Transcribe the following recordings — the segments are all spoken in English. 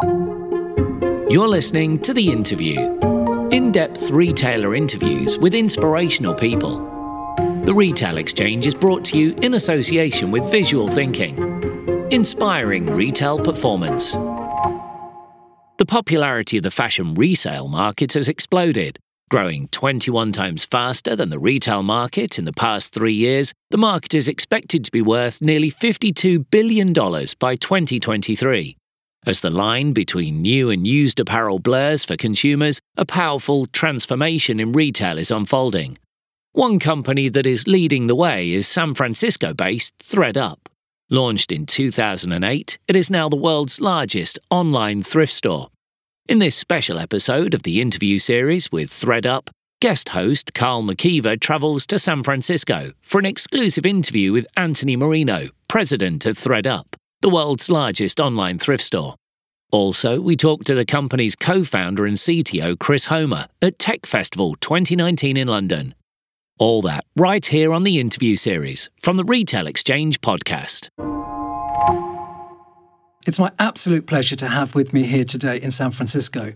You're listening to The Interview in depth retailer interviews with inspirational people. The Retail Exchange is brought to you in association with Visual Thinking, inspiring retail performance. The popularity of the fashion resale market has exploded. Growing 21 times faster than the retail market in the past three years, the market is expected to be worth nearly $52 billion by 2023. As the line between new and used apparel blurs for consumers, a powerful transformation in retail is unfolding. One company that is leading the way is San Francisco based ThredUp. Launched in 2008, it is now the world's largest online thrift store. In this special episode of the interview series with ThredUp, guest host Karl McKeever travels to San Francisco for an exclusive interview with Anthony Marino, president of ThredUp the world's largest online thrift store. Also, we talked to the company's co founder and CTO, Chris Homer, at Tech Festival 2019 in London. All that right here on the interview series from the Retail Exchange podcast. It's my absolute pleasure to have with me here today in San Francisco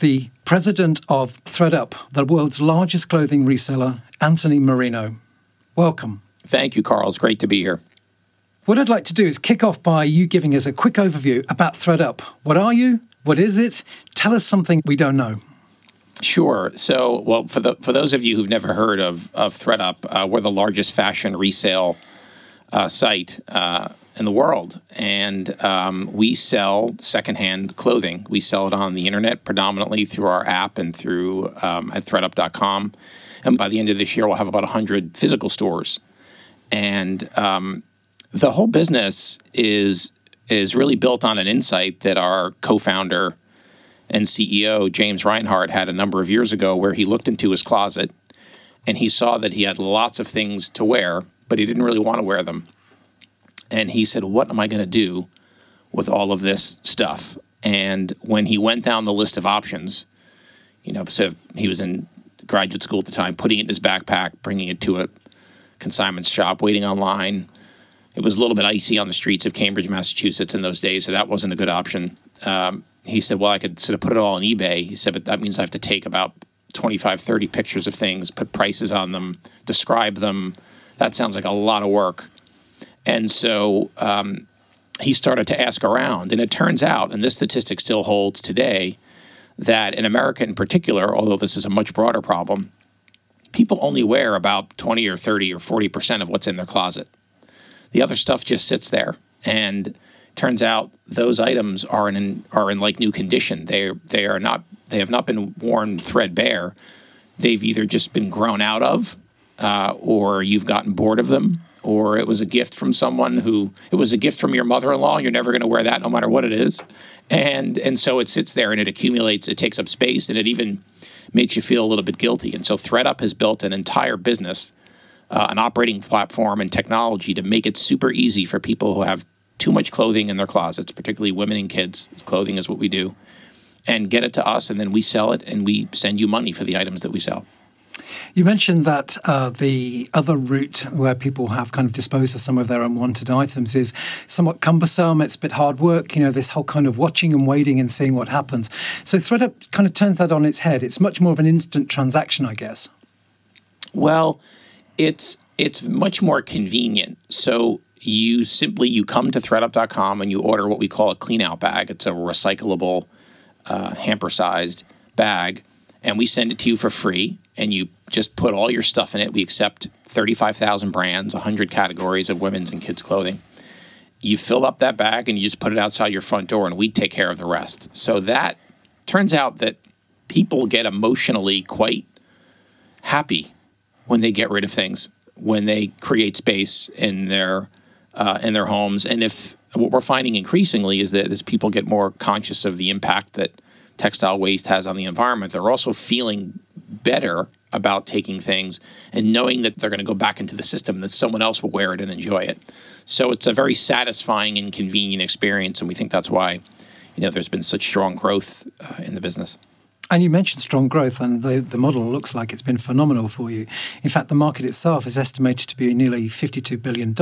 the president of ThredUp, the world's largest clothing reseller, Anthony Marino. Welcome. Thank you, Karl. It's great to be here. What I'd like to do is kick off by you giving us a quick overview about ThredUp. What are you? What is it? Tell us something we don't know. Sure. So, well, for the for those of you who've never heard of of ThredUp, uh, we're the largest fashion resale uh, site uh, in the world, and um, we sell secondhand clothing. We sell it on the internet predominantly through our app and through um, at ThredUp.com. And by the end of this year, we'll have about hundred physical stores. And um, the whole business is is really built on an insight that our co-founder and CEO James Reinhart had a number of years ago where he looked into his closet and he saw that he had lots of things to wear, but he didn't really want to wear them. And he said, "What am I going to do with all of this stuff?" And when he went down the list of options, you know, so he was in graduate school at the time, putting it in his backpack, bringing it to a consignment shop, waiting online, it was a little bit icy on the streets of Cambridge, Massachusetts in those days, so that wasn't a good option. Um, he said, Well, I could sort of put it all on eBay. He said, But that means I have to take about 25, 30 pictures of things, put prices on them, describe them. That sounds like a lot of work. And so um, he started to ask around. And it turns out, and this statistic still holds today, that in America in particular, although this is a much broader problem, people only wear about 20 or 30 or 40% of what's in their closet. The other stuff just sits there, and turns out those items are in are in like new condition. They they are not they have not been worn threadbare. They've either just been grown out of, uh, or you've gotten bored of them, or it was a gift from someone who it was a gift from your mother-in-law. You're never going to wear that, no matter what it is, and and so it sits there and it accumulates. It takes up space, and it even makes you feel a little bit guilty. And so ThredUp has built an entire business uh, an operating platform and technology to make it super easy for people who have too much clothing in their closets, particularly women and kids. Clothing is what we do, and get it to us, and then we sell it, and we send you money for the items that we sell. You mentioned that uh, the other route where people have kind of disposed of some of their unwanted items is somewhat cumbersome. It's a bit hard work, you know, this whole kind of watching and waiting and seeing what happens. So ThredUp kind of turns that on its head. It's much more of an instant transaction, I guess. Well, it's it's much more convenient. So you simply you come to thredup.com and you order what we call a clean out bag. It's a recyclable uh, hamper sized bag, and we send it to you for free. And you just put all your stuff in it. We accept 35,000 brands, 100 categories of women's and kids' clothing. You fill up that bag and you just put it outside your front door, and we take care of the rest. So that turns out that people get emotionally quite happy when they get rid of things, when they create space in their uh, in their homes, and if what we're finding increasingly is that as people get more conscious of the impact that textile waste has on the environment, they're also feeling better about taking things and knowing that they're going to go back into the system that someone else will wear it and enjoy it. So it's a very satisfying and convenient experience, and we think that's why you know there's been such strong growth uh, in the business. And you mentioned strong growth, and the, the model looks like it's been phenomenal for you. In fact, the market itself is estimated to be nearly $52 billion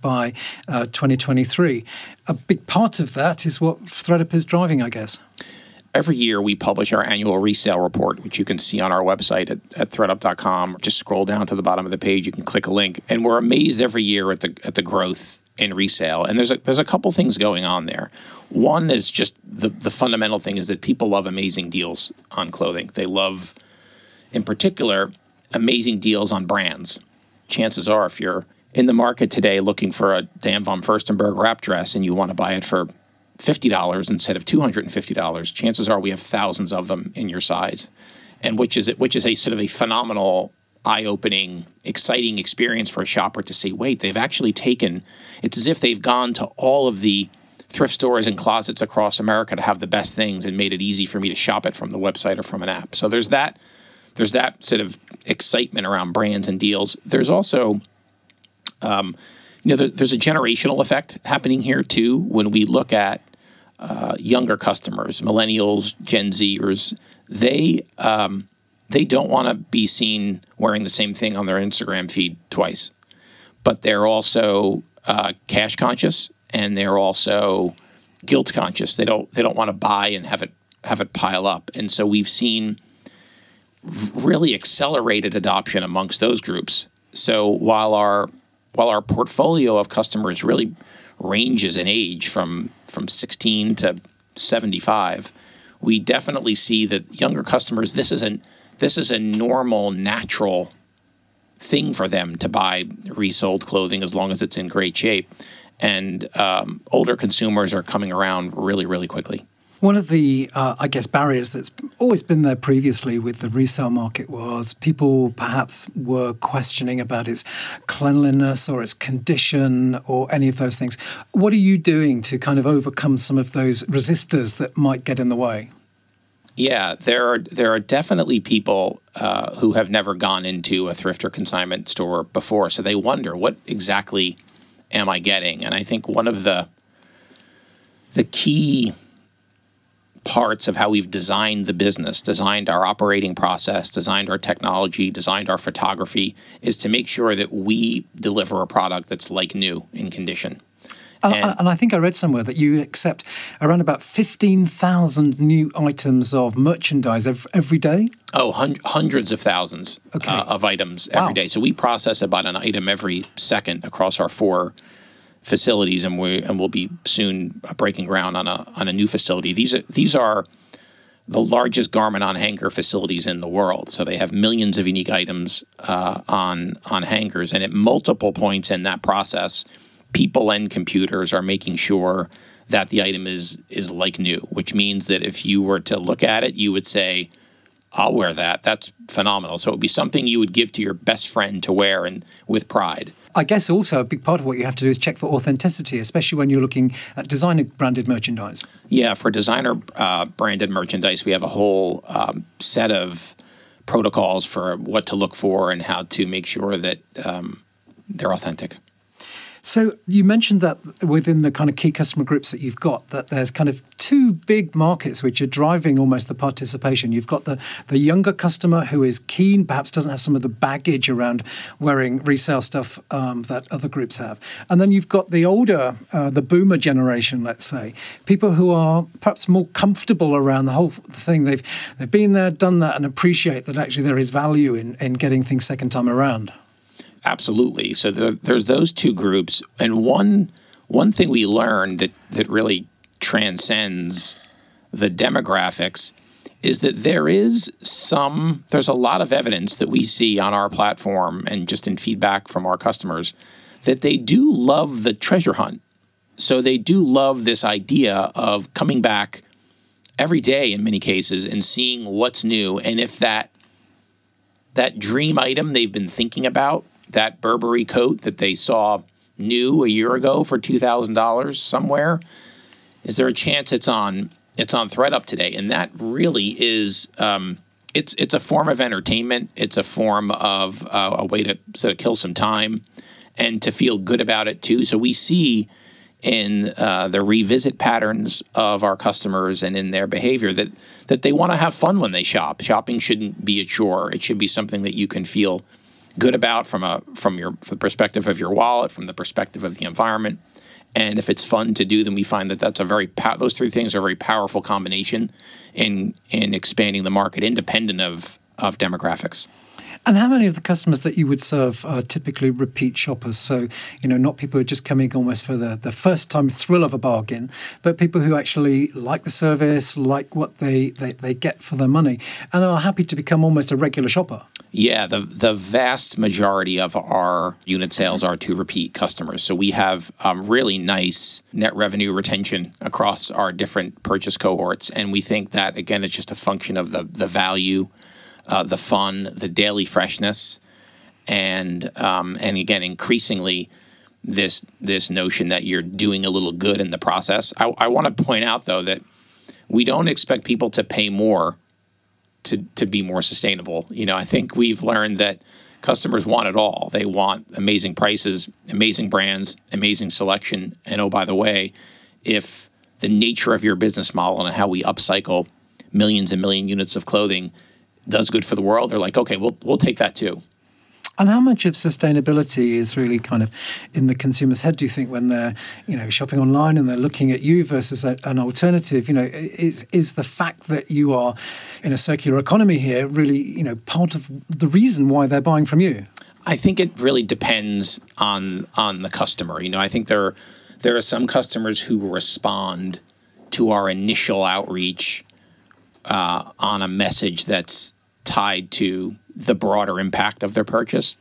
by uh, 2023. A big part of that is what ThredUp is driving, I guess. Every year, we publish our annual resale report, which you can see on our website at, at thredup.com. Just scroll down to the bottom of the page. You can click a link. And we're amazed every year at the, at the growth in resale. And there's a there's a couple things going on there. One is just the the fundamental thing is that people love amazing deals on clothing. They love, in particular, amazing deals on brands. Chances are, if you're in the market today looking for a Diane von Furstenberg wrap dress and you want to buy it for fifty dollars instead of two hundred and fifty dollars, chances are we have thousands of them in your size, and which is which is a sort of a phenomenal eye-opening, exciting experience for a shopper to see. Wait, they've actually taken. It's as if they've gone to all of the thrift stores and closets across America to have the best things and made it easy for me to shop it from the website or from an app. So there's that. There's that sort of excitement around brands and deals. There's also, um, you know, there, there's a generational effect happening here too. When we look at uh, younger customers, millennials, Gen Zers, they um, they don't want to be seen wearing the same thing on their Instagram feed twice. But they're also uh, cash conscious and they're also guilt conscious. They don't they don't want to buy and have it have it pile up. And so we've seen really accelerated adoption amongst those groups. So while our while our portfolio of customers really ranges in age from from 16 to 75, we definitely see that younger customers this isn't this is a normal, natural thing for them to buy resold clothing as long as it's in great shape. And um, older consumers are coming around really, really quickly. One of the, uh, I guess, barriers that's always been there previously with the resale market was people perhaps were questioning about its cleanliness or its condition or any of those things. What are you doing to kind of overcome some of those resistors that might get in the way? Yeah, there are there are definitely people uh, who have never gone into a thrift or consignment store before, so they wonder what exactly am I getting? And I think one of the the key parts of how we've designed the business, designed our operating process, designed our technology, designed our photography, is to make sure that we deliver a product that's like new in condition. And, and, I think I read somewhere that you accept around about 15,000 new items of merchandise every day? Oh, hun- hundreds of thousands okay. uh, of items every wow. day. So we process about an item every second across our four facilities, and we and we'll be soon breaking ground on a on a new facility. These are these are the largest garment on hanger facilities in the world. So they have millions of unique items uh, on on hangers, and at multiple points in that process people and computers are making sure that the item is is like new, which means that if you were to look at it, you would say, "I'll wear that. That's phenomenal." So it would be something you would give to your best friend to wear and with pride. I guess also a big part of what you have to do is check for authenticity, especially when you're looking at designer branded merchandise. Yeah, for designer uh, branded merchandise, we have a whole um, set of protocols for what to look for and how to make sure that um, they're authentic. So you mentioned that within the kind of key customer groups that you've got, that there's kind of two big markets which are driving almost the participation. You've got the the younger customer who is keen, perhaps doesn't have some of the baggage around wearing resale stuff um, that other groups have, and then you've got the older, uh, the boomer generation, let's say, people who are perhaps more comfortable around the whole thing. They've they've been there, done that, and appreciate that actually there is value in in getting things second time around. Absolutely. So the, there's those two groups, and one one thing we learned that that really transcends the demographics is that there is some there's a lot of evidence that we see on our platform and just in feedback from our customers that they do love the treasure hunt. So they do love this idea of coming back every day in many cases and seeing what's new and if that that dream item they've been thinking about that Burberry coat that they saw new a year ago for two thousand dollars somewhere? Is there a chance it's on it's on ThredUp today? And that really is um, it's it's a form of entertainment. It's a form of uh, a way to sort of kill some time and to feel good about it too. So we see in uh, the revisit patterns of our customers and in their behavior that that they want to have fun when they shop. Shopping shouldn't be a chore. It should be something that you can feel good about from a from your the perspective of your wallet, from the perspective of the environment. And if it's fun to do, then we find that that's a very those three things are a very powerful combination in in expanding the market, independent of of demographics. And how many of the customers that you would serve are typically repeat shoppers? So, you know, not people who are just coming almost for the, the first time thrill of a bargain, but people who actually like the service, like what they, they, they get for their money, and are happy to become almost a regular shopper. Yeah, the the vast majority of our unit sales are to repeat customers. So we have um, really nice net revenue retention across our different purchase cohorts, and we think that again, it's just a function of the the value uh, the fun, the daily freshness, and um, and again, increasingly this this notion that you're doing a little good in the process. I, I want to point out though that we don't expect people to pay more to to be more sustainable. You know, I think we've learned that customers want it all. They want amazing prices, amazing brands, amazing selection, and oh by the way, if the nature of your business model and how we upcycle millions and million units of clothing does good for the world, they're like, okay, we'll we'll take that too. And how much of sustainability is really kind of in the consumer's head? Do you think when they're you know shopping online and they're looking at you versus a, an alternative? You know, is is the fact that you are in a circular economy here really you know part of the reason why they're buying from you? I think it really depends on on the customer. You know, I think there there are some customers who respond to our initial outreach uh, on a message that's tied to the broader impact of their purchase.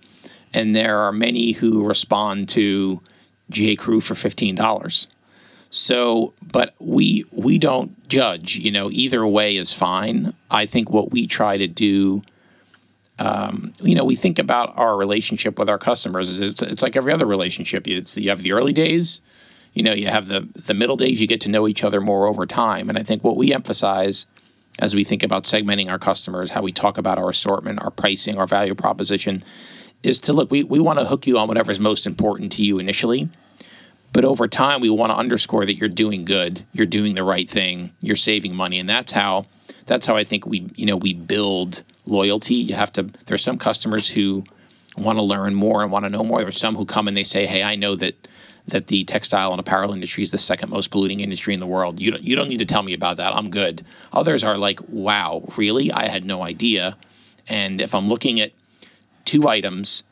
And there are many who respond to J. Crew for fifteen dollars. So, but we we don't judge. You know, either way is fine. I think what we try to do, um, you know, we think about our relationship with our customers. It's, it's like every other relationship. It's you have the early days, you know, you have the the middle days. You get to know each other more over time. And I think what we emphasize as we think about segmenting our customers, how we talk about our assortment, our pricing, our value proposition, is to look, we, we want to hook you on whatever is most important to you initially. But over time, we want to underscore that you're doing good, you're doing the right thing, you're saving money, and that's how that's how I think we you know we build loyalty. You have to. There's some customers who want to learn more and want to know more. There's some who come and they say, "Hey, I know that that the textile and apparel industry is the second most polluting industry in the world. You don't, you don't need to tell me about that. I'm good. Others are like, wow, really? I had no idea. And if I'm looking at two items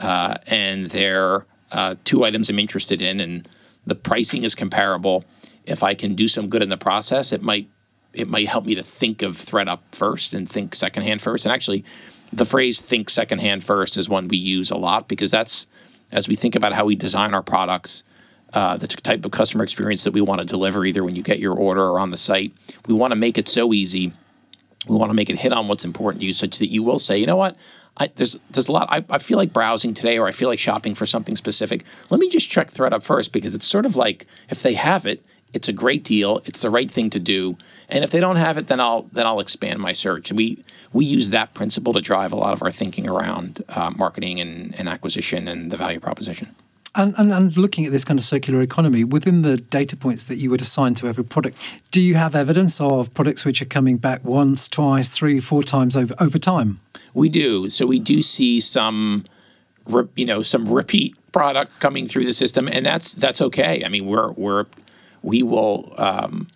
uh, and they're uh, two items I'm interested in and the pricing is comparable, if I can do some good in the process, it might it might help me to think of ThredUp first and think secondhand first. And actually, the phrase "think secondhand first is one we use a lot because that's as we think about how we design our products, uh, the type of customer experience that we want to deliver, either when you get your order or on the site, we want to make it so easy. We want to make it hit on what's important to you, such that you will say, you know what, I, there's there's a lot. I, I feel like browsing today, or I feel like shopping for something specific. Let me just check ThredUp first because it's sort of like if they have it, it's a great deal. It's the right thing to do. And if they don't have it, then I'll then I'll expand my search. We we use that principle to drive a lot of our thinking around uh, marketing and, and acquisition and the value proposition. And, and, and, looking at this kind of circular economy, within the data points that you would assign to every product, do you have evidence of products which are coming back once, twice, three, four times over over time? We do. So we do see some, you know, some repeat product coming through the system, and that's that's okay. I mean, we're we're we will um,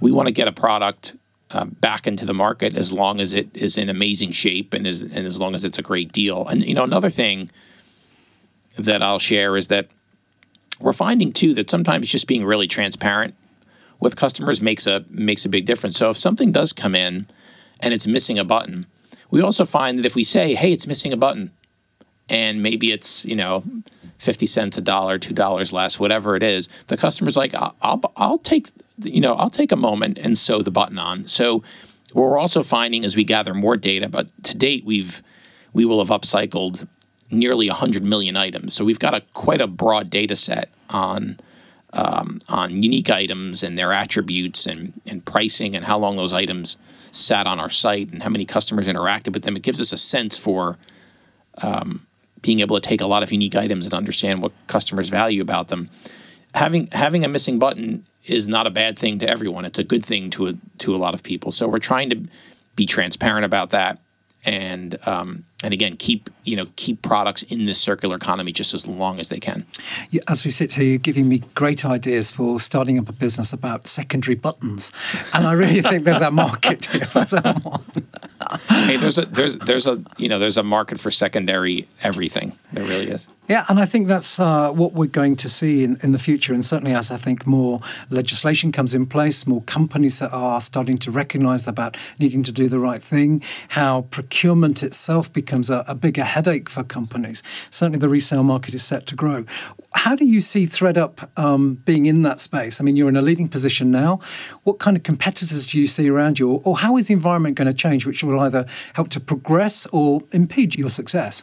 we want to get a product uh, back into the market as long as it is in amazing shape and is and as long as it's a great deal. And you know another thing that I'll share is that we're finding too that sometimes just being really transparent with customers makes a makes a big difference. So if something does come in and it's missing a button, we also find that if we say, "Hey, it's missing a button," and maybe it's you know 50 cents a dollar two dollars less whatever it is the customer's like I'll, I'll, I'll take you know i'll take a moment and sew the button on. So what we're also finding as we gather more data but to date we've we will have upcycled nearly 100 million items. So we've got a quite a broad data set on um, on unique items and their attributes and, and pricing and how long those items sat on our site and how many customers interacted with them. It gives us a sense for um, being able to take a lot of unique items and understand what customers value about them. having having a missing button is not a bad thing to everyone. It's a good thing to a, to a lot of people. So we're trying to be transparent about that, and um, and again keep you know keep products in this circular economy just as long as they can. as we sit here, you're giving me great ideas for starting up a business about secondary buttons, and I really think there's a market here for someone. hey, there's a there's there's a you know there's a market for secondary everything. There really is. Yeah, and I think that's uh, what we're going to see in, in the future. And certainly, as I think more legislation comes in place, more companies are starting to recognise about needing to do the right thing, how procurement itself becomes a, a bigger headache for companies. Certainly, the resale market is set to grow. How do you see ThredUp um, being in that space? I mean, you're in a leading position now. What kind of competitors do you see around you, or, or how is the environment going to change, which will either help to progress or impede your success?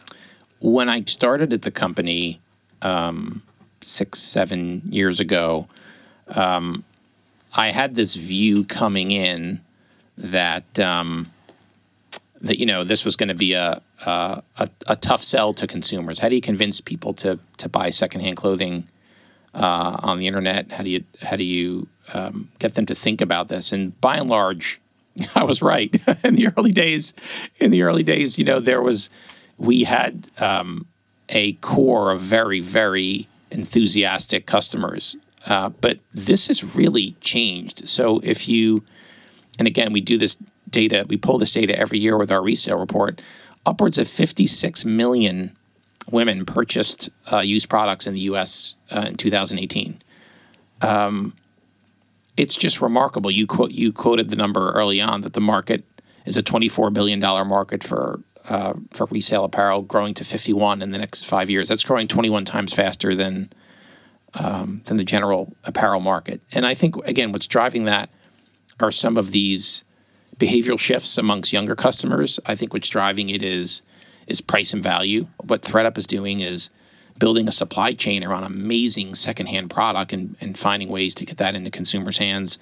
when I started at the company um, six, seven years ago, um, I had this view coming in that um, that you know this was going to be a, a, a tough sell to consumers. How do you convince people to to buy secondhand clothing uh, on the internet? How do you how do you um, get them to think about this? And by and large, I was right in the early days. In the early days, you know, there was we had um, a core of very, very enthusiastic customers. Uh, but this has really changed. So if you, and again, we do this data, we pull this data every year with our resale report. Upwards of 56 million women purchased uh, used products in the U.S. Uh, in 2018. Um, it's just remarkable. You quote you quoted the number early on that the market is a 24 billion dollar market for uh, for resale apparel, growing to 51 in the next five years. That's growing 21 times faster than um, than the general apparel market. And I think again, what's driving that are some of these behavioral shifts amongst younger customers. I think what's driving it is is price and value. What ThredUp is doing is building a supply chain around amazing secondhand product and, and finding ways to get that into consumers' hands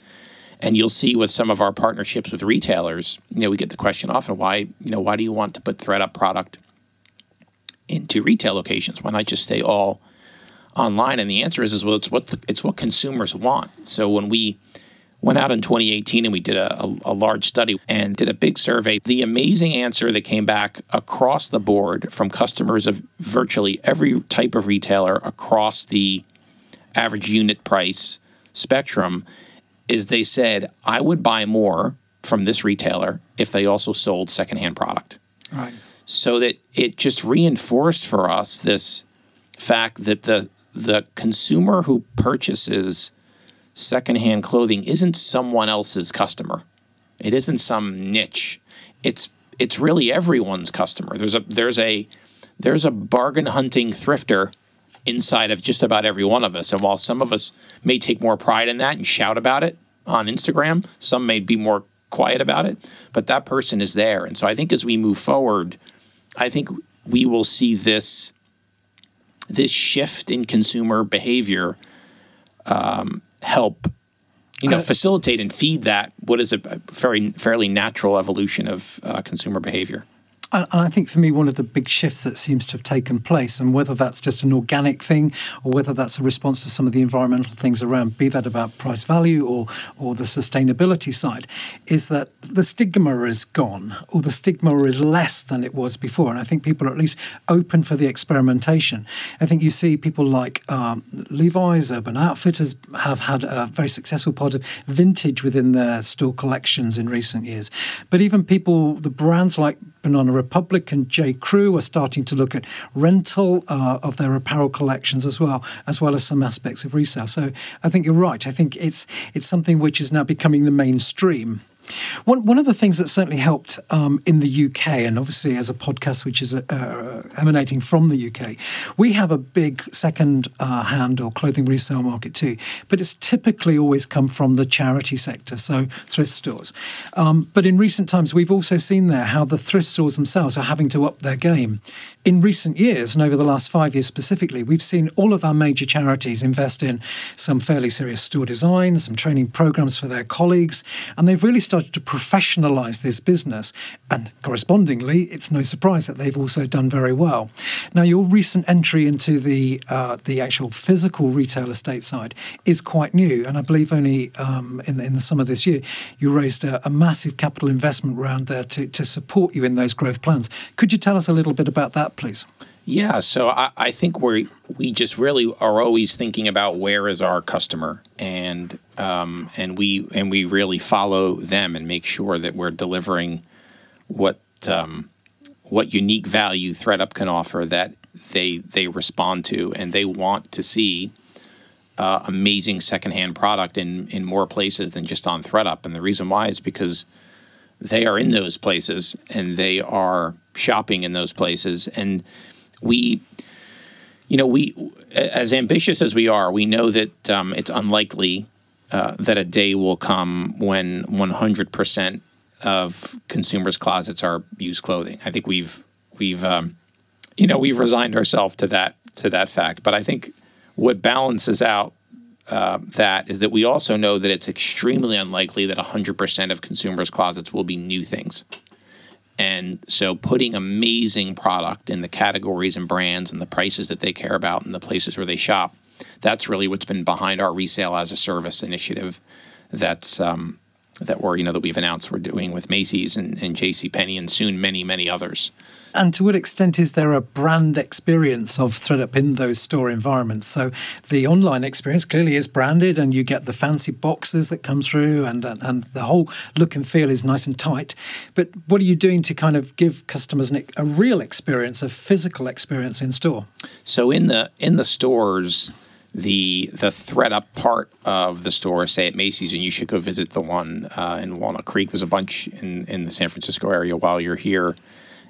and you'll see with some of our partnerships with retailers, you know, we get the question often, why, you know, why do you want to put ThredUp product into retail locations? Why not just stay all online? And the answer is, is well, it's what the, it's what consumers want. So when we went out in 2018 and we did a, a, a, large study and did a big survey. The amazing answer that came back across the board from customers of virtually every type of retailer across the average unit price spectrum is they said, I would buy more from this retailer if they also sold secondhand product. Right. So that it just reinforced for us this fact that the the consumer who purchases secondhand clothing isn't someone else's customer. It isn't some niche. It's it's really everyone's customer. There's a there's a there's a bargain hunting thrifter inside of just about every one of us. And while some of us may take more pride in that and shout about it on Instagram, some may be more quiet about it, but that person is there. And so I think as we move forward, I think we will see this this shift in consumer behavior um, help you know, facilitate and feed that what is a very fairly natural evolution of uh, consumer behavior. And I think for me, one of the big shifts that seems to have taken place, and whether that's just an organic thing or whether that's a response to some of the environmental things around, be that about price value or, or the sustainability side, is that the stigma is gone or the stigma is less than it was before. And I think people are at least open for the experimentation. I think you see people like um, Levi's, Urban Outfitters have had a very successful part of vintage within their store collections in recent years. But even people, the brands like Banana Republic and J. Crew are starting to look at rental uh, of their apparel collections as well, as well as some aspects of resale. So I think you're right. I think it's it's something which is now becoming the mainstream. One, one of the things that certainly helped um, in the UK, and obviously as a podcast which is uh, emanating from the UK, we have a big second uh, hand or clothing resale market too, but it's typically always come from the charity sector, so thrift stores. Um, but in recent times, we've also seen there how the thrift stores themselves are having to up their game. In recent years, and over the last five years specifically, we've seen all of our major charities invest in some fairly serious store design, some training programs for their colleagues, and they've really started to professionalize this business. And correspondingly, it's no surprise that they've also done very well. Now, your recent entry into the uh, the actual physical retail estate side is quite new, and I believe only um, in, the, in the summer this year you raised a, a massive capital investment round there to, to support you in those growth plans. Could you tell us a little bit about that, please? Yeah, so I, I think we we just really are always thinking about where is our customer, and um, and we and we really follow them and make sure that we're delivering what um, what unique value ThredUp can offer that they they respond to and they want to see uh, amazing secondhand product in in more places than just on ThredUp, and the reason why is because they are in those places and they are shopping in those places. And we you know we as ambitious as we are we know that um, it's unlikely uh, that a day will come when 100% of consumers closets are used clothing. I think we've we've um, you know we've resigned ourselves to that to that fact. But i think what balances out uh, that is that we also know that it's extremely unlikely that 100% of consumers closets will be new things and so putting amazing product in the categories and brands and the prices that they care about and the places where they shop, that's really what's been behind our resale as a service initiative that's um, that we're you know that we've announced we're doing with Macy's and, and J.C. Penney and soon many many others. And to what extent is there a brand experience of ThredUp in those store environments? So the online experience clearly is branded, and you get the fancy boxes that come through, and, and, and the whole look and feel is nice and tight. But what are you doing to kind of give customers an, a real experience, a physical experience in store? So in the in the stores the the ThredUp part of the store, say at Macy's, and you should go visit the one uh, in Walnut Creek. There's a bunch in, in the San Francisco area while you're here.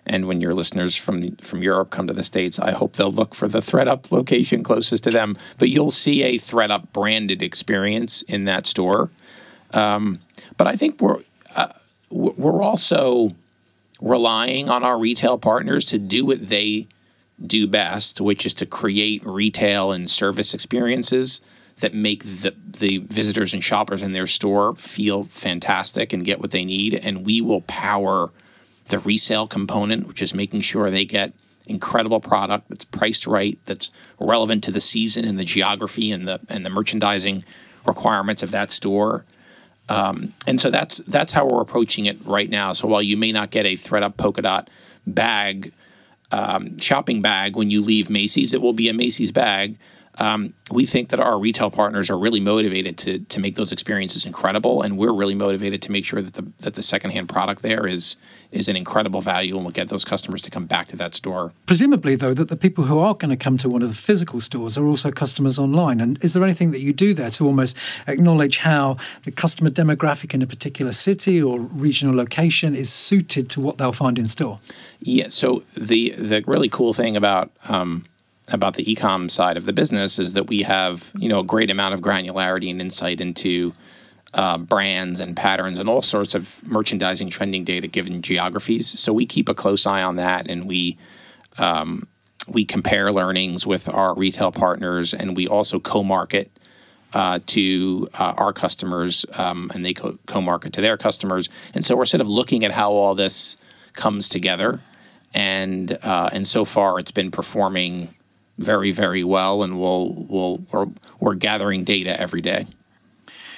And when your listeners from from Europe come to the states, I hope they'll look for the ThredUp location closest to them. But you'll see a ThredUp branded experience in that store. Um, but I think we're uh, we're also relying on our retail partners to do what they do best, which is to create retail and service experiences that make the, the visitors and shoppers in their store feel fantastic and get what they need. And we will power the resale component, which is making sure they get incredible product that's priced right, that's relevant to the season and the geography and the and the merchandising requirements of that store. Um, and so that's that's how we're approaching it right now. So while you may not get a ThredUp polka dot bag, um, shopping bag when you leave Macy's, it will be a Macy's bag um, we think that our retail partners are really motivated to to make those experiences incredible, and we're really motivated to make sure that the that the secondhand product there is is an incredible value, and will get those customers to come back to that store. Presumably, though, that the people who are going to come to one of the physical stores are also customers online. And is there anything that you do there to almost acknowledge how the customer demographic in a particular city or regional location is suited to what they'll find in store? Yeah. So the the really cool thing about um, about the ecom side of the business is that we have you know a great amount of granularity and insight into uh, brands and patterns and all sorts of merchandising trending data given geographies. So we keep a close eye on that, and we um, we compare learnings with our retail partners, and we also co-market uh, to uh, our customers, um, and they co- co-market to their customers. And so we're sort of looking at how all this comes together, and uh, and so far it's been performing very, very well, and we'll, we'll, we're, we're gathering data every day.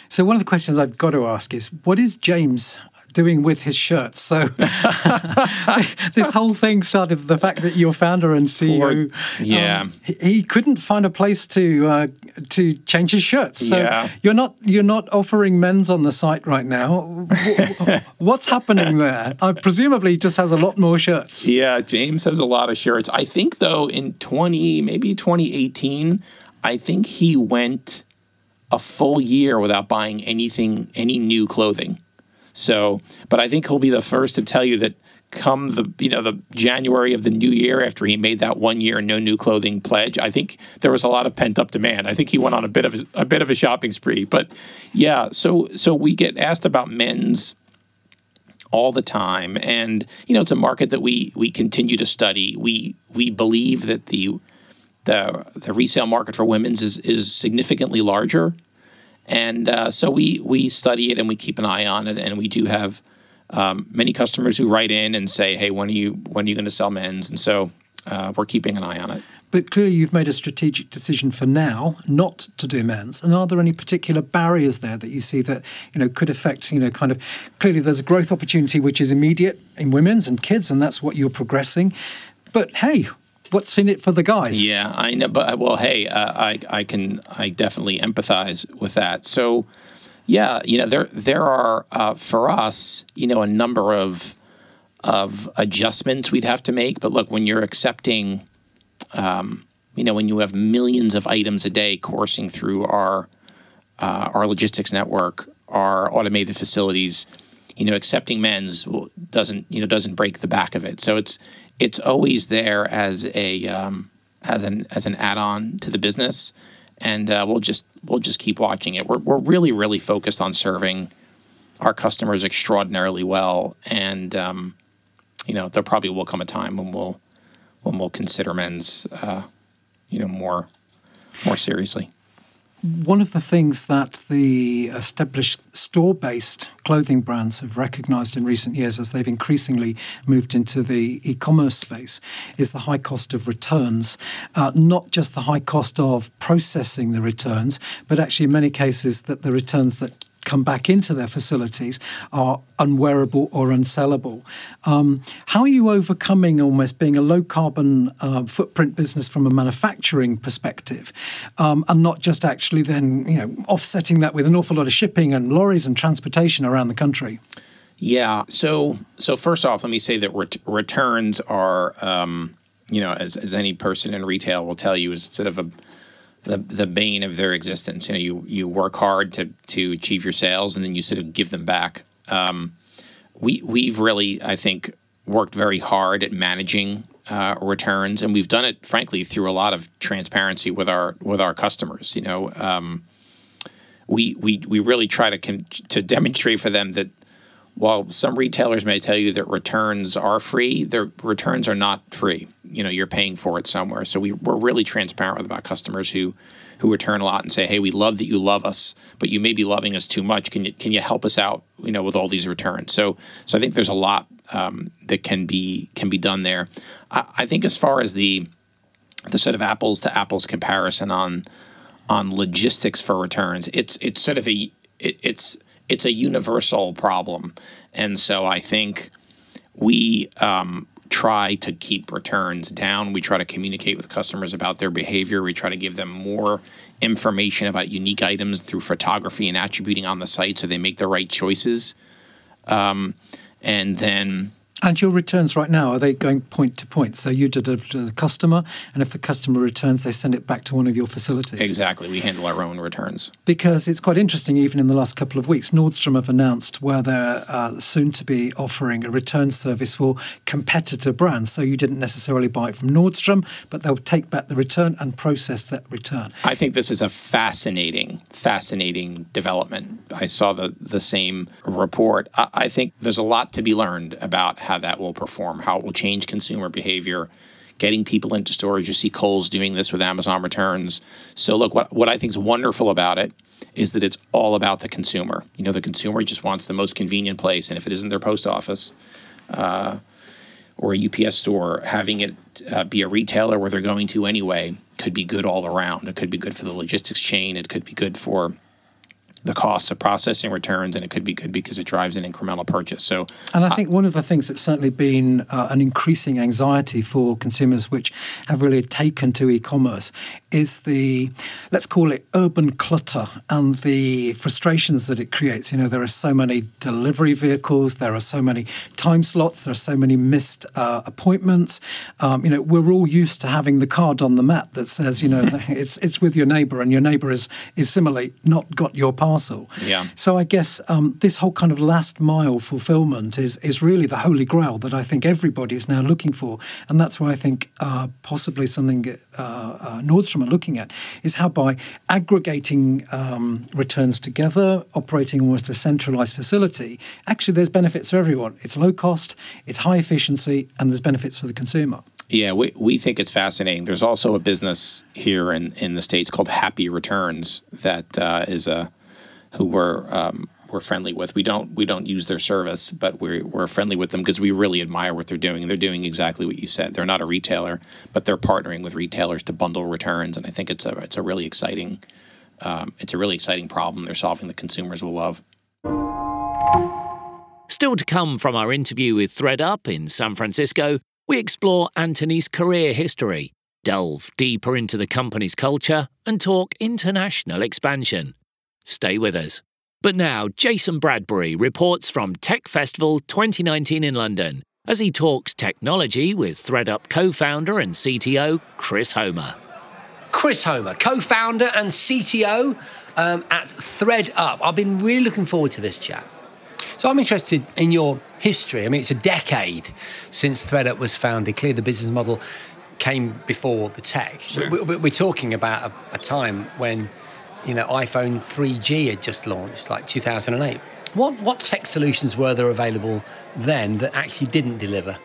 So, one of the questions I've got to ask is what is James doing with his shirts. So this whole thing started with the fact that your founder and CEO, Poor, yeah, um, he, he, couldn't find a place to uh, to change his shirts. So yeah. you're not you're not offering men's on the site right now. What's happening there? Uh, presumably, he just has a lot more shirts. Yeah, James has a lot of shirts. I think though in 20 maybe 2018, I think he went a full year without buying anything any new clothing. So, but I think he'll be the first to tell you that come the you know the January of the new year after he made that one year no new clothing pledge, I think there was a lot of pent up demand. I think he went on a bit of a, a bit of a shopping spree. But yeah, so so we get asked about men's all the time, and you know it's a market that we we continue to study. We we believe that the the the resale market for women's is is significantly larger And uh, so we we study it and we keep an eye on it, and we do have um, many customers who write in and say, "Hey, when are you when are you going to sell men's?" And so uh, we're keeping an eye on it. But clearly, you've made a strategic decision for now not to do men's. And are there any particular barriers there that you see that you know could affect you know kind of clearly there's a growth opportunity which is immediate in women's and kids, and that's what you're progressing. But hey, what's in it for the guys? Yeah, I know. But well, hey, uh, I I can I definitely empathize with that. So, yeah, you know there there are uh, for us you know a number of of adjustments we'd have to make. But look, when you're accepting um, you know, when you have millions of items a day coursing through our uh, our logistics network, our automated facilities, you know, accepting men's doesn't you know doesn't break the back of it. So it's it's always there as a um, as an as an add-on to the business, and uh, we'll just we'll just keep watching it. We're we're really really focused on serving our customers extraordinarily well, and um, you know, there probably will come a time when we'll when we'll consider men's, uh, you know, more more seriously. One of the things that the established store based clothing brands have recognized in recent years as they've increasingly moved into the e commerce space is the high cost of returns. Uh, not just the high cost of processing the returns, but actually, in many cases, that the returns that come back into their facilities are unwearable or unsellable. Um, how are you overcoming almost being a low carbon uh, footprint business from a manufacturing perspective, um, and not just actually then you know offsetting that with an awful lot of shipping and lorries and transportation around the country? Yeah. So so first off, let me say that ret- returns are. Um, you know, as, as any person in retail will tell you, is sort of a the the bane of their existence. You know, you you work hard to to achieve your sales, and then you sort of give them back. Um, we we've really, I think, worked very hard at managing uh, returns, and we've done it, frankly, through a lot of transparency with our with our customers. You know, um, we we we really try to con- to demonstrate for them that while some retailers may tell you that returns are free, their returns are not free. You know, you're paying for it somewhere. So we, we're really transparent with about customers who who return a lot and say, "Hey, we love that you love us, but you may be loving us too much. Can you can you help us out? You know, with all these returns." So so I think there's a lot um, that can be can be done there. I, I think as far as the the sort of apples to apples comparison on on logistics for returns, it's it's sort of a it, it's it's a universal problem, and so I think we um, try to keep returns down. We try to communicate with customers about their behavior. We try to give them more information about unique items through photography and attributing on the site, so they make the right choices. Um, and then and your returns right now, are they going point to point? So you deliver to the customer, and if the customer returns, they send it back to one of your facilities? Exactly. We handle our own returns. Because it's quite interesting, even in the last couple of weeks, Nordstrom have announced where they're uh, soon to be offering a return service for competitor brands. So you didn't necessarily buy it from Nordstrom, but they'll take back the return and process that return. I think this is a fascinating, fascinating development. I saw the, the same report. I, I think there's a lot to be learned about how that will perform, how it will change consumer behavior, getting people into stores. You see Kohl's doing this with Amazon returns. So look, what what I think is wonderful about it is that it's all about the consumer. You know, the consumer just wants the most convenient place, and if it isn't their post office. Uh, or a UPS store, having it uh, be a retailer where they're going to anyway could be good all around. It could be good for the logistics chain. It could be good for the costs of processing returns, and it could be good because it drives an incremental purchase. So, and I think uh, one of the things that's certainly been uh, an increasing anxiety for consumers, which have really taken to e-commerce, is the let's call it urban clutter and the frustrations that it creates. You know, there are so many delivery vehicles, there are so many time slots, there are so many missed uh, appointments. Um, you know, we're all used to having the card on the mat that says, you know, it's it's with your neighbour, and your neighbour is is similarly not got your parcel parcel. Yeah. So I guess um, this whole kind of last mile fulfillment is is really the holy grail that I think everybody is now looking for, and that's why I think uh, possibly something uh, uh, Nordstrom are looking at is how by aggregating um, returns together, operating almost a centralized facility, actually there's benefits for everyone. It's low cost, it's high efficiency, and there's benefits for the consumer. Yeah, we, we think it's fascinating. There's also a business here in, in the States called Happy Returns that uh, is a who we're um, we're friendly with. We don't we don't use their service, but we're we're friendly with them because we really admire what they're doing, and they're doing exactly what you said. They're not a retailer, but they're partnering with retailers to bundle returns, and I think it's a it's a really exciting um, it's a really exciting problem they're solving that consumers will love. Still to come from our interview with ThredUp in San Francisco, we explore Anthony's career history, delve deeper into the company's culture, and talk international expansion. Stay with us. But now, Jason Bradbury reports from Tech Festival 2019 in London as he talks technology with ThredUp co founder and CTO Chris Homer. Chris Homer, co founder and CTO um, at ThredUp. I've been really looking forward to this chat. So I'm interested in your history. I mean, it's a decade since ThredUp was founded. Clearly, the business model came before the tech. Sure. We, are talking about a, a time when you know, iPhone 3G had just launched, like 2008. What what tech solutions were there available then that actually didn't deliver?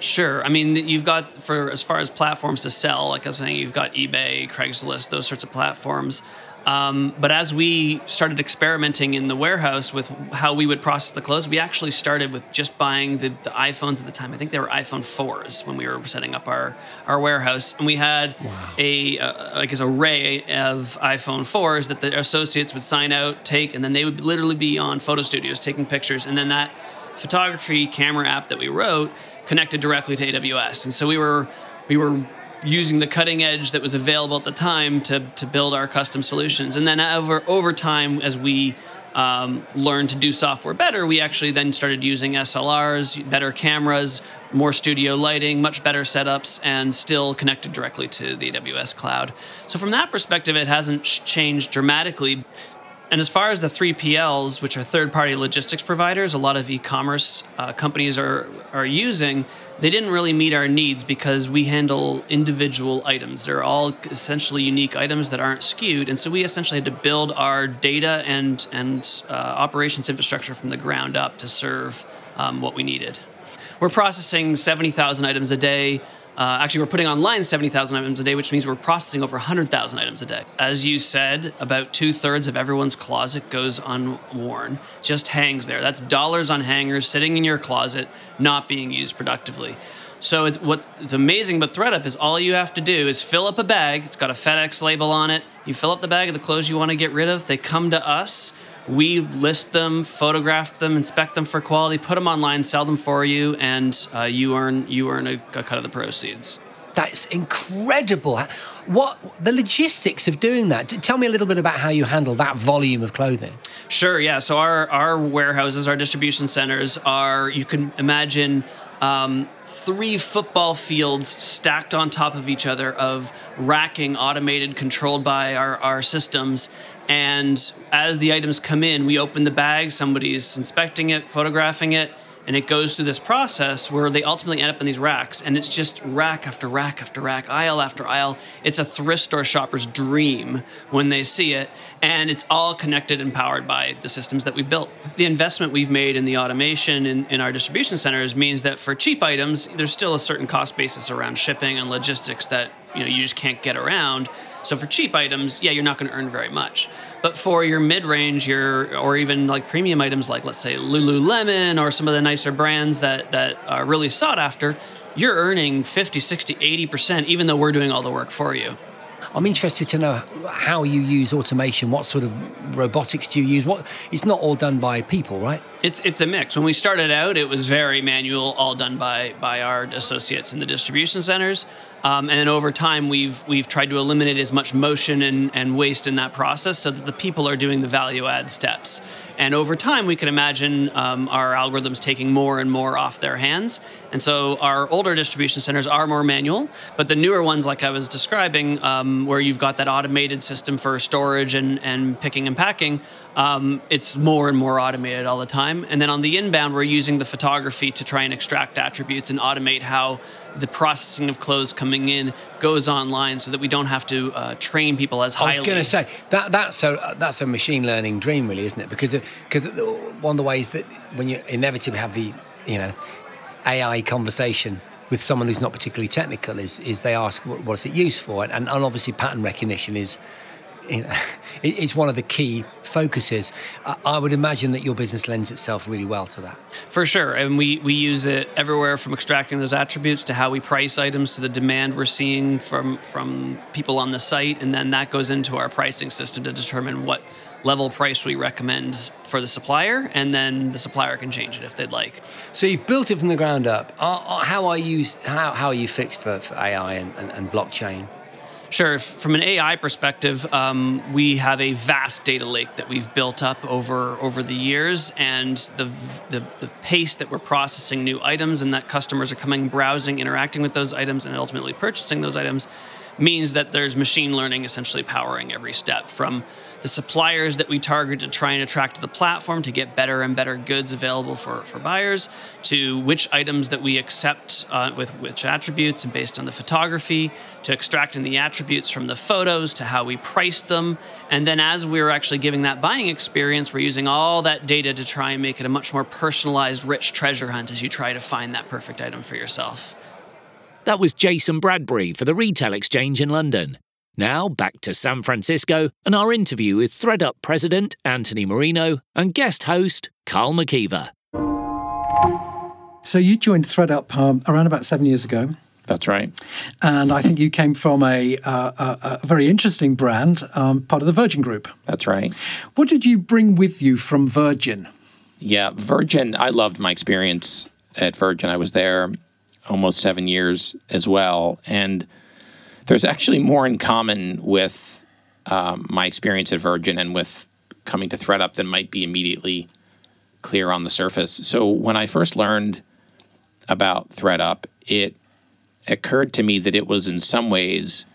Sure. I mean, you've got for as far as platforms to sell, like I was saying, you've got eBay, Craigslist, those sorts of platforms. Um, but as we started experimenting in the warehouse with how we would process the clothes, we actually started with just buying the, the iPhones at the time. I think they were iPhone 4s when we were setting up our, our warehouse. And we had wow. a, uh, like an array of iPhone 4s that the associates would sign out, take, and then they would literally be on photo studios taking pictures. And then that photography camera app that we wrote connected directly to AWS. And so we were we were using the cutting edge that was available at the time to, to build our custom solutions. And then over over time, as we um, learned to do software better, we actually then started using SLRs, better cameras, more studio lighting, much better setups, and still connected directly to the AWS cloud. So from that perspective, it hasn't changed dramatically. And as far as the 3PLs, which are third party logistics providers, a lot of e commerce uh, companies are, are using, they didn't really meet our needs because we handle individual items. They're all essentially unique items that aren't skewed. And so we essentially had to build our data and, and uh, operations infrastructure from the ground up to serve um, what we needed. We're processing 70,000 items a day uh, actually, we're putting online 70,000 items a day, which means we're processing over 100,000 items a day. As you said, about two thirds of everyone's closet goes unworn, just hangs there. That's dollars on hangers sitting in your closet, not being used productively. So it's what it's amazing about ThredUp is all you have to do is fill up a bag. It's got a FedEx label on it. You fill up the bag of the clothes you want to get rid of. They come to us we list them, photograph them, inspect them for quality, put them online, sell them for you, and uh, you earn you earn a, a cut of the proceeds. That's incredible. What the logistics of doing that? Tell me a little bit about how you handle that volume of clothing. Sure. Yeah. So our our warehouses, our distribution centers are you can imagine um, three football fields stacked on top of each other of racking automated controlled by our, our systems and as the items come in we open the bag somebody's inspecting it photographing it and it goes through this process where they ultimately end up in these racks and it's just rack after rack after rack aisle after aisle. It's a thrift store shopper's dream when they see it and it's all connected and powered by the systems that we've built. The investment we've made in the automation in, in our distribution centers means that for cheap items there's still a certain cost basis around shipping and logistics that you know you just can't get around so for cheap items, yeah, you're not going to earn very much. But for your mid-range, your or even like premium items like let's say Lululemon or some of the nicer brands that that are really sought after, you're earning 50, 60, 80% even though we're doing all the work for you. I'm interested to know how you use automation. What sort of robotics do you use? What it's not all done by people, right? It's it's a mix. When we started out, it was very manual, all done by by our associates in the distribution centers. Um, and then over time, we've we've tried to eliminate as much motion and, and waste in that process, so that the people are doing the value add steps. And over time, we can imagine um, our algorithms taking more and more off their hands. And so our older distribution centers are more manual, but the newer ones, like I was describing, um, where you've got that automated system for storage and, and picking and packing, um, it's more and more automated all the time. And then on the inbound, we're using the photography to try and extract attributes and automate how the processing of clothes coming in goes online, so that we don't have to uh, train people as highly. I was going to say that that's a that's a machine learning dream, really, isn't it? Because because one of the ways that when you inevitably have the you know AI conversation with someone who's not particularly technical is is they ask what, what is it used for, and, and obviously pattern recognition is you know, it's one of the key focuses. I would imagine that your business lends itself really well to that. For sure. And we, we use it everywhere from extracting those attributes to how we price items to the demand we're seeing from, from people on the site. And then that goes into our pricing system to determine what level price we recommend for the supplier. And then the supplier can change it if they'd like. So you've built it from the ground up. How are you, how, how are you fixed for, for AI and, and, and blockchain? Sure. From an AI perspective, um, we have a vast data lake that we've built up over over the years, and the, the, the pace that we're processing new items and that customers are coming, browsing, interacting with those items, and ultimately purchasing those items means that there's machine learning essentially powering every step from the suppliers that we target to try and attract to the platform to get better and better goods available for, for buyers, to which items that we accept uh, with which attributes and based on the photography, to extracting the attributes from the photos, to how we price them. And then as we're actually giving that buying experience, we're using all that data to try and make it a much more personalized, rich treasure hunt as you try to find that perfect item for yourself. That was Jason Bradbury for the Retail Exchange in London. Now back to San Francisco and our interview with ThredUp President Anthony Marino and guest host Karl McKeever. So you joined ThredUp um, around about seven years ago. That's right. And I think you came from a, uh, a, a very interesting brand, um, part of the Virgin Group. That's right. What did you bring with you from Virgin? Yeah, Virgin, I loved my experience at Virgin. I was there almost seven years as well. And there's actually more in common with um, my experience at Virgin and with coming to ThredUp than might be immediately clear on the surface. So when I first learned about ThredUp, it occurred to me that it was in some ways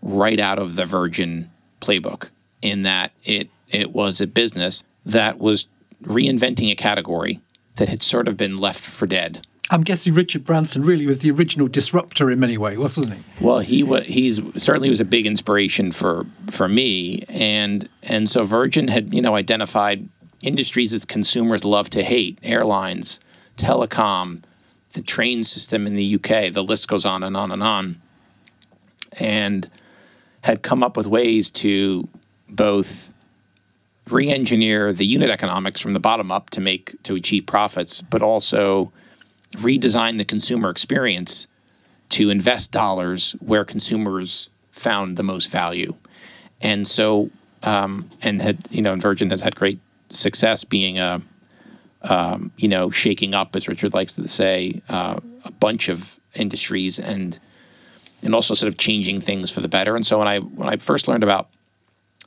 right out of the Virgin playbook in that it it was a business that was reinventing a category that had sort of been left for dead I'm guessing Richard Branson really was the original disruptor in many ways, wasn't he? Well, he was. He's certainly was a big inspiration for for me, and and so Virgin had you know identified industries that consumers love to hate: airlines, telecom, the train system in the UK. The list goes on and on and on, and had come up with ways to both re-engineer the unit economics from the bottom up to make to achieve profits, but also redesign the consumer experience to invest dollars where consumers found the most value. And so, um, and had, you know, and Virgin has had great success being a, um, you know, shaking up, as Richard likes to say, uh, a bunch of industries and and also sort of changing things for the better. And so when I when I first learned about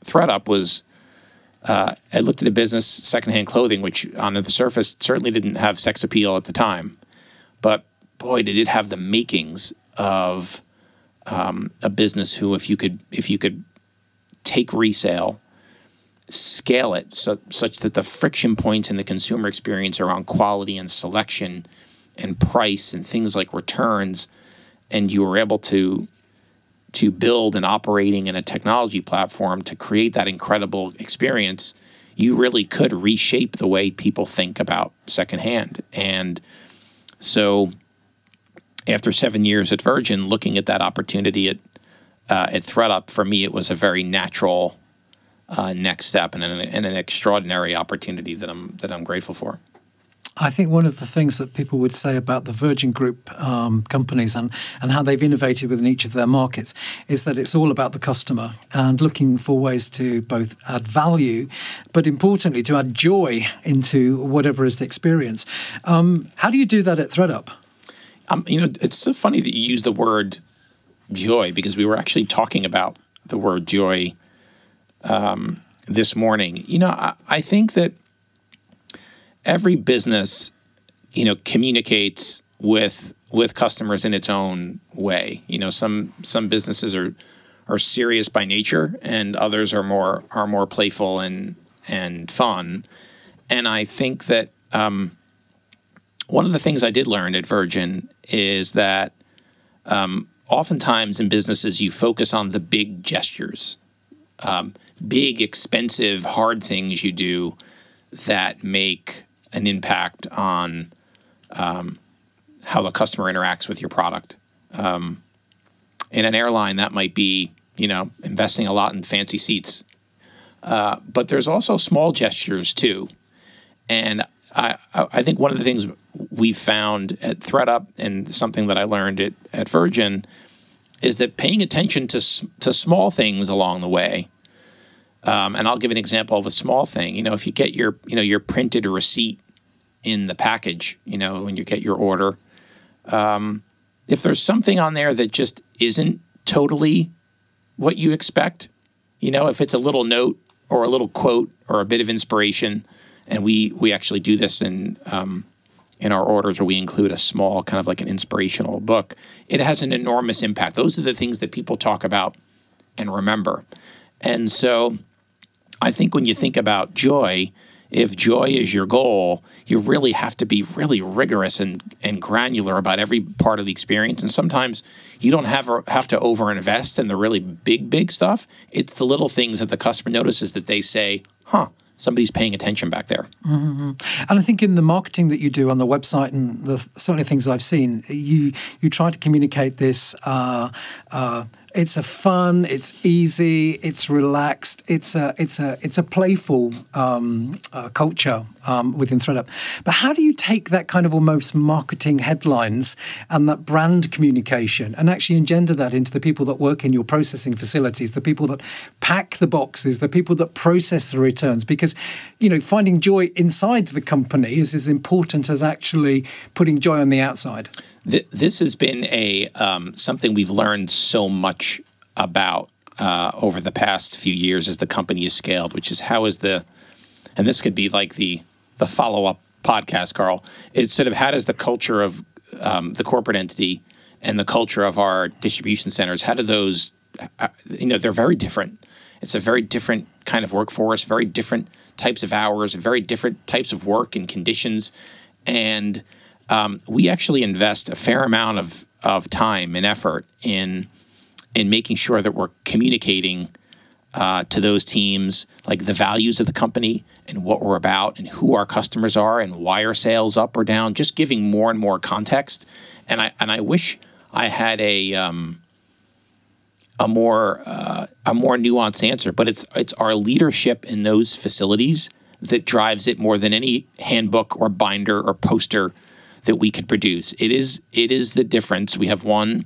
ThredUp was uh, I looked at a business, secondhand clothing, which on the surface certainly didn't have sex appeal at the time. But boy, did it have the makings of um, a business who, if you could, if you could take resale, scale it so, such that the friction points in the consumer experience around quality and selection and price and things like returns, and you were able to to build an operating and a technology platform to create that incredible experience, you really could reshape the way people think about secondhand. And so after seven years at Virgin, looking at that opportunity at uh, at ThredUp, for me, it was a very natural uh, next step and an, and an extraordinary opportunity that I'm that I'm grateful for. I think one of the things that people would say about the Virgin Group um, companies and, and how they've innovated within each of their markets is that it's all about the customer and looking for ways to both add value, but importantly, to add joy into whatever is the experience. Um, how do you do that at ThredUp? Um, you know, it's so funny that you use the word joy because we were actually talking about the word joy um, this morning. You know, I, I think that every business, you know, communicates with with customers in its own way. You know, some some businesses are are serious by nature, and others are more are more playful and and fun. And I think that um, one of the things I did learn at Virgin is that um, oftentimes in businesses you focus on the big gestures, um, big, expensive, hard things you do that make an impact on um, how the customer interacts with your product. Um, in an airline, that might be you know, investing a lot in fancy seats. Uh, but there's also small gestures too, and I I think one of the things we found at ThredUp and something that I learned at, at Virgin is that paying attention to to small things along the way. Um, and I'll give an example of a small thing. You know, if you get your you know your printed receipt in the package, you know, when you get your order, um, if there's something on there that just isn't totally what you expect, you know, if it's a little note or a little quote or a bit of inspiration, and we we actually do this in um, in our orders where we include a small kind of like an inspirational book, it has an enormous impact. Those are the things that people talk about and remember. And so I think when you think about joy, if joy is your goal, you really have to be really rigorous and, and granular about every part of the experience. And sometimes you don't have have to overinvest in the really big, big stuff. It's the little things that the customer notices that they say, huh, somebody's paying attention back there. Mm-hmm. And I think in the marketing that you do on the website and the certainly things I've seen, you you try to communicate this. Uh, uh, it's a fun, it's easy, it's relaxed, it's a it's a it's a playful um, uh, culture um, within ThredUp. But how do you take that kind of almost marketing headlines and that brand communication and actually engender that into the people that work in your processing facilities, the people that pack the boxes, the people that process the returns? Because you know, finding joy inside the company is as important as actually putting joy on the outside this has been a um, something we've learned so much about uh, over the past few years as the company has scaled, which is how is the, and this could be like the the follow up podcast, Karl. It's sort of how does the culture of um, the corporate entity and the culture of our distribution centers, how do those, uh, you know, they're very different. It's a very different kind of workforce, very different types of hours, very different types of work and conditions, and um, we actually invest a fair amount of, of time and effort in in making sure that we're communicating uh, to those teams like the values of the company and what we're about and who our customers are and why our sales up or down. Just giving more and more context. And I and I wish I had a um, a more uh, a more nuanced answer, but it's it's our leadership in those facilities that drives it more than any handbook or binder or poster that we could produce. It is it is the difference. We have one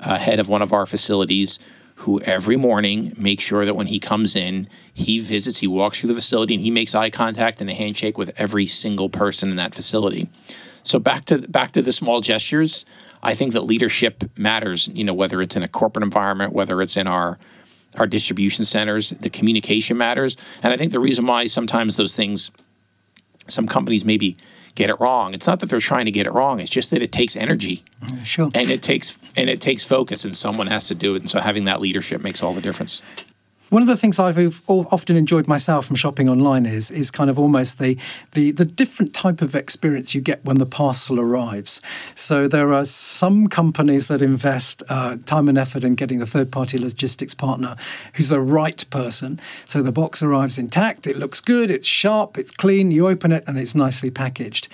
uh, head of one of our facilities who every morning makes sure that when he comes in, he visits, he walks through the facility, and he makes eye contact and a handshake with every single person in that facility. So back to back to the small gestures. I think that leadership matters. You know, whether it's in a corporate environment, whether it's in our our distribution centers, the communication matters. And I think the reason why sometimes those things, some companies maybe get it wrong. It's not that they're trying to get it wrong. It's just that it takes energy. Sure. And it takes and it takes focus, and someone has to do it. And so having that leadership makes all the difference. One of the things I've often enjoyed myself from shopping online is is kind of almost the, the the different type of experience you get when the parcel arrives. So there are some companies that invest uh, time and effort in getting a third party logistics partner who's the right person. So the box arrives intact, it looks good, it's sharp, it's clean. You open it and it's nicely packaged.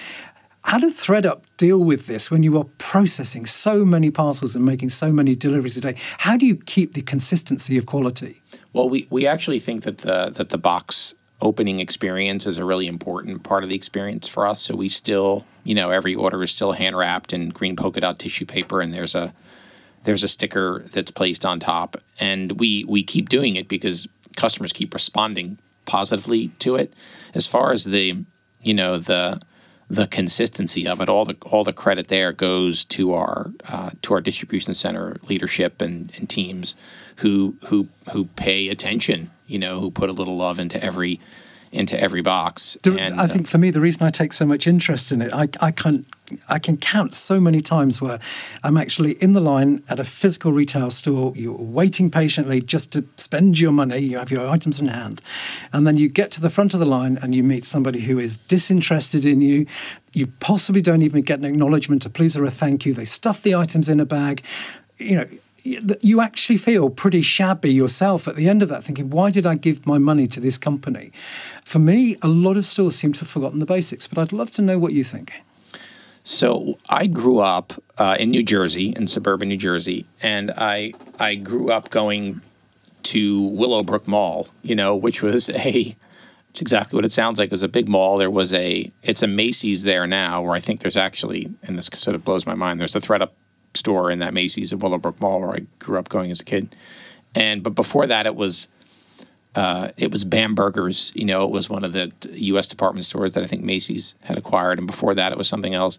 How did ThredUp deal with this when you are processing so many parcels and making so many deliveries a day? How do you keep the consistency of quality? Well, we, we actually think that the that the box opening experience is a really important part of the experience for us. So we still, you know, every order is still hand wrapped in green polka dot tissue paper, and there's a there's a sticker that's placed on top, and we we keep doing it because customers keep responding positively to it. As far as the you know the the consistency of it. All the all the credit there goes to our uh, to our distribution center leadership and, and teams who who who pay attention. You know, who put a little love into every into every box. and, I think uh, for me, the reason I take so much interest in it, I, I can I can count so many times where I'm actually in the line at a physical retail store. You're waiting patiently just to spend your money. You have your items in hand, and then you get to the front of the line and you meet somebody who is disinterested in you. You possibly don't even get an acknowledgement, a please or a thank you. They stuff the items in a bag. You know, you actually feel pretty shabby yourself at the end of that, thinking, why did I give my money to this company? For me, a lot of stores seem to have forgotten the basics, but I'd love to know what you think. So I grew up uh, in New Jersey, in suburban New Jersey, and I I grew up going to Willowbrook Mall, you know, which was a it's exactly what it sounds like. It was a big mall. There was a it's a Macy's there now, where I think there's actually, and this sort of blows my mind. There's a ThredUp store in that Macy's at Willowbrook Mall where I grew up going as a kid, and but before that it was. Uh, it was Bamberger's, you know, it was one of the U.S. department stores that I think Macy's had acquired, and before that, it was something else.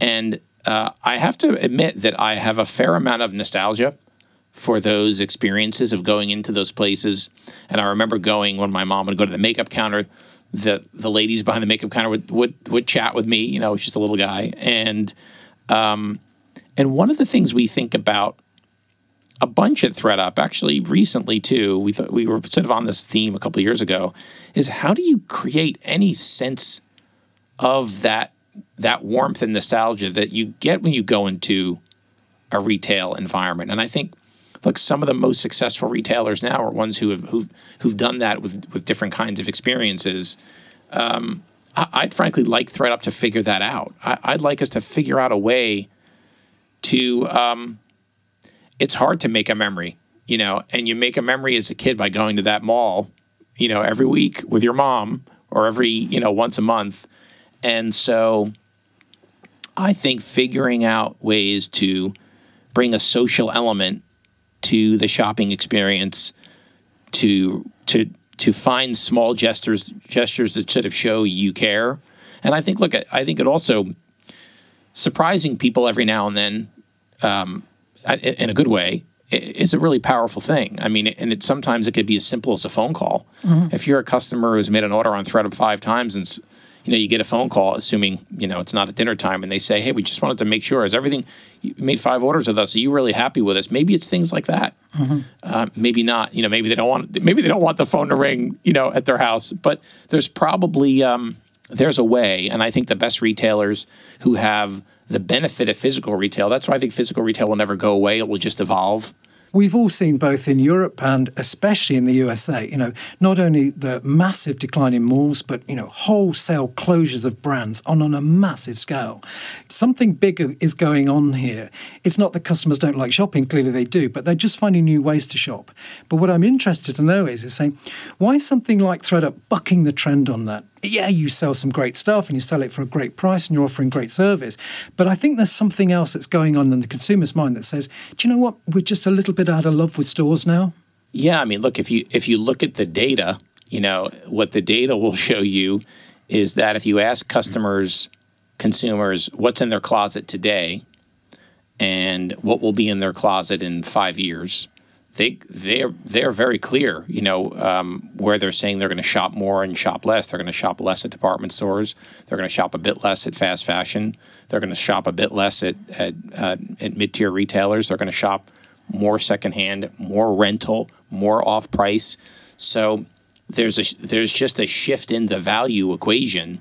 And uh, I have to admit that I have a fair amount of nostalgia for those experiences of going into those places. And I remember going when my mom would go to the makeup counter. The the ladies behind the makeup counter would would, would chat with me. You know, just a little guy, and um, and one of the things we think about a bunch at ThredUp, actually recently too, we thought we were sort of on this theme a couple years ago, is how do you create any sense of that that warmth and nostalgia that you get when you go into a retail environment? And I think look, some of the most successful retailers now are ones who have who've, who've done that with with different kinds of experiences. Um, I, would frankly like ThredUp to figure that out. I, would like us to figure out a way to. Um, it's hard to make a memory, you know, and you make a memory as a kid by going to that mall, you know, every week with your mom or every you know once a month, and so I think figuring out ways to bring a social element to the shopping experience to to to find small gestures gestures that sort of show you care. And I think look, I think it also surprising people every now and then um, in a good way is a really powerful thing. I mean, and it, sometimes it could be as simple as a phone call. Mm-hmm. If you're a customer who's made an order on ThredUp five times and you know, you get a phone call, assuming you know it's not at dinner time, and they say, "Hey, we just wanted to make sure is everything you made five orders with us. Are you really happy with us?" Maybe it's things like that. Mm-hmm. Uh, maybe not. You know, maybe they don't want. Maybe they don't want the phone to ring. You know, at their house. But there's probably um, there's a way, and I think the best retailers who have the benefit of physical retail. That's why I think physical retail will never go away. It will just evolve we've all seen both in Europe and especially in the USA, you know, not only the massive decline in malls, but, you know, wholesale closures of brands on, on a massive scale. Something bigger is going on here. It's not that customers don't like shopping, clearly they do, but they're just finding new ways to shop. But what I'm interested to know is, is saying, why something like ThredUp bucking the trend on that? yeah, you sell some great stuff and you sell it for a great price and you're offering great service. But I think there's something else that's going on in the consumer's mind that says, do you know what? We're just a little bit out of love with stores now. Yeah, I mean, look if you if you look at the data, you know what the data will show you is that if you ask customers, consumers, what's in their closet today, and what will be in their closet in five years, they they're they're very clear. You know um, where they're saying they're going to shop more and shop less. They're going to shop less at department stores. They're going to shop a bit less at fast fashion. They're going to shop a bit less at at, uh, at mid tier retailers. They're going to shop more secondhand, more rental, more off price. So there's a there's just a shift in the value equation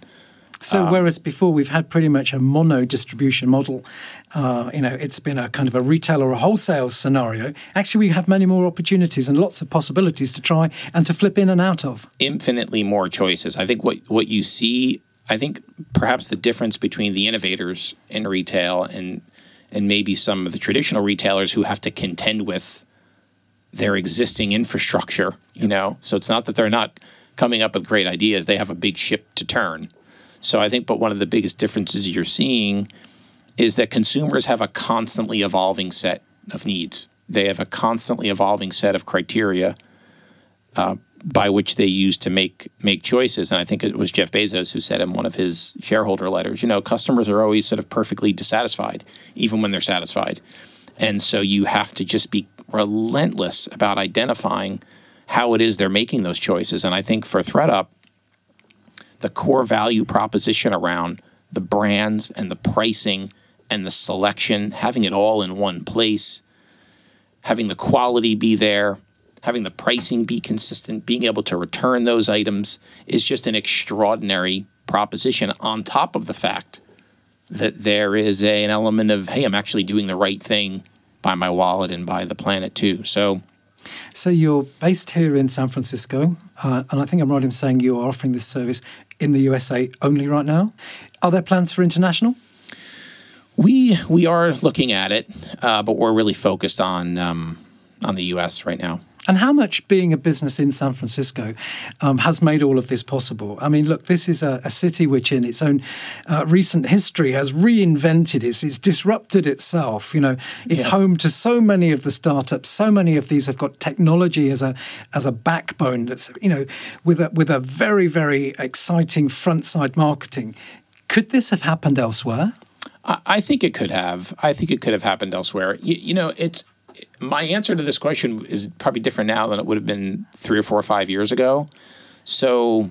so um, whereas before we've had pretty much a mono distribution model, uh, you know, it's been a kind of a retail or a wholesale scenario. Actually, we have many more opportunities and lots of possibilities to try and to flip in and out of. Infinitely more choices. I think what what you see, I think perhaps the difference between the innovators in retail and and maybe some of the traditional retailers who have to contend with their existing infrastructure. You know, so it's not that they're not coming up with great ideas; they have a big ship to turn so I think, but one of the biggest differences you're seeing is that consumers have a constantly evolving set of needs. They have a constantly evolving set of criteria uh, by which they use to make make choices. And I think it was Jeff Bezos who said in one of his shareholder letters, you know, customers are always sort of perfectly dissatisfied, even when they're satisfied. And so you have to just be relentless about identifying how it is they're making those choices. And I think for ThredUp, the core value proposition around the brands and the pricing and the selection, having it all in one place, having the quality be there, having the pricing be consistent, being able to return those items is just an extraordinary proposition on top of the fact that there is a, an element of, hey, I'm actually doing the right thing by my wallet and by the planet too. So, so you're based here in San Francisco, uh, and I think I'm right in saying you are offering this service in the USA only right now. Are there plans for international? We we are looking at it, uh, but we're really focused on um, on the U.S. right now. And how much being a business in San Francisco um, has made all of this possible? I mean, look, this is a, a city which, in its own uh, recent history, has reinvented it. It's disrupted itself. You know, it's yeah. home to so many of the startups. So many of these have got technology as a as a backbone. That's you know, with a with a very very exciting front side marketing. Could this have happened elsewhere? I think it could have. I think it could have happened elsewhere. You, you, know, it's my answer to this question is probably different now than it would have been three or four or five years ago. So,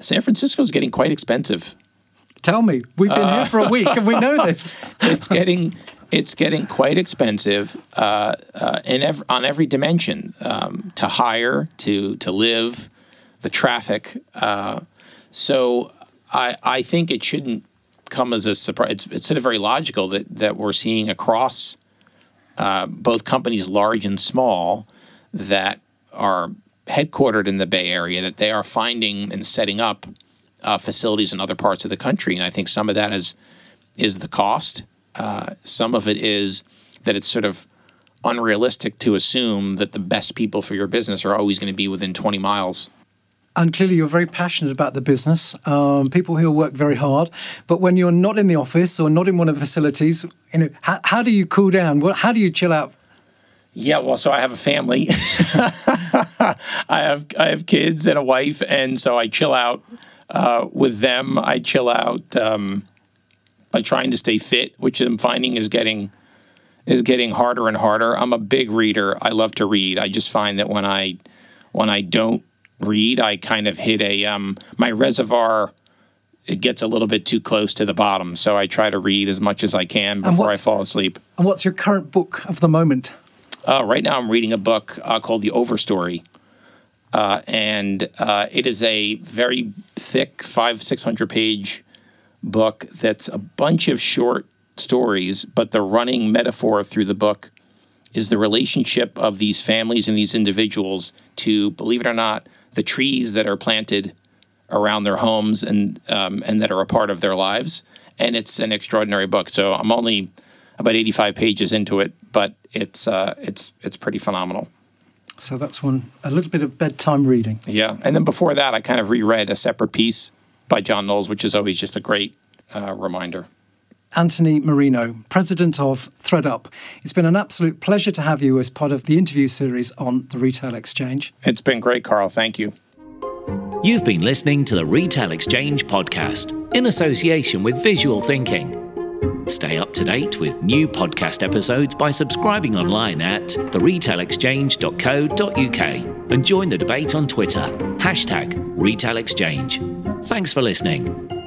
San Francisco is getting quite expensive. Tell me, we've been uh, here for a week and we know this. it's getting it's getting quite expensive uh, uh, in ev- on every dimension um, to hire, to to live, the traffic. Uh, so I I think it shouldn't come as a surprise. It's, it's sort of very logical that that we're seeing across uh, both companies, large and small, that are headquartered in the Bay Area, that they are finding and setting up uh, facilities in other parts of the country. And I think some of that is is the cost. Uh, some of it is that it's sort of unrealistic to assume that the best people for your business are always going to be within 20 miles and clearly you're very passionate about the business. Um, people here work very hard, but when you're not in the office or not in one of the facilities, you know, how, how do you cool down? How do you chill out? Yeah, well, so I have a family. I have I have kids and a wife, and so I chill out uh, with them. I chill out um, by trying to stay fit, which I'm finding is getting is getting harder and harder. I'm a big reader. I love to read. I just find that when I when I don't read, I kind of hit a um, my reservoir. It gets a little bit too close to the bottom, so I try to read as much as I can before I fall asleep. And what's your current book of the moment? Uh, right now, I'm reading a book uh, called The Overstory, uh, and uh, it is a very thick, five six hundred page book that's a bunch of short stories, but the running metaphor through the book is the relationship of these families and these individuals to, believe it or not, the trees that are planted around their homes and um, and that are a part of their lives. And it's an extraordinary book. So I'm only about 85 pages into it, but it's uh, it's it's pretty phenomenal. So that's one a little bit of bedtime reading. Yeah, and then before that, I kind of reread a Separate Peace by John Knowles, which is always just a great uh, reminder. Anthony Marino, president of ThredUp. It's been an absolute pleasure to have you as part of the interview series on the Retail Exchange. It's been great, Karl. Thank you. You've been listening to the Retail Exchange podcast in association with Visual Thinking. Stay up to date with new podcast episodes by subscribing online at theretailexchange.co.uk and join the debate on Twitter, hashtag Retail Exchange. Thanks for listening.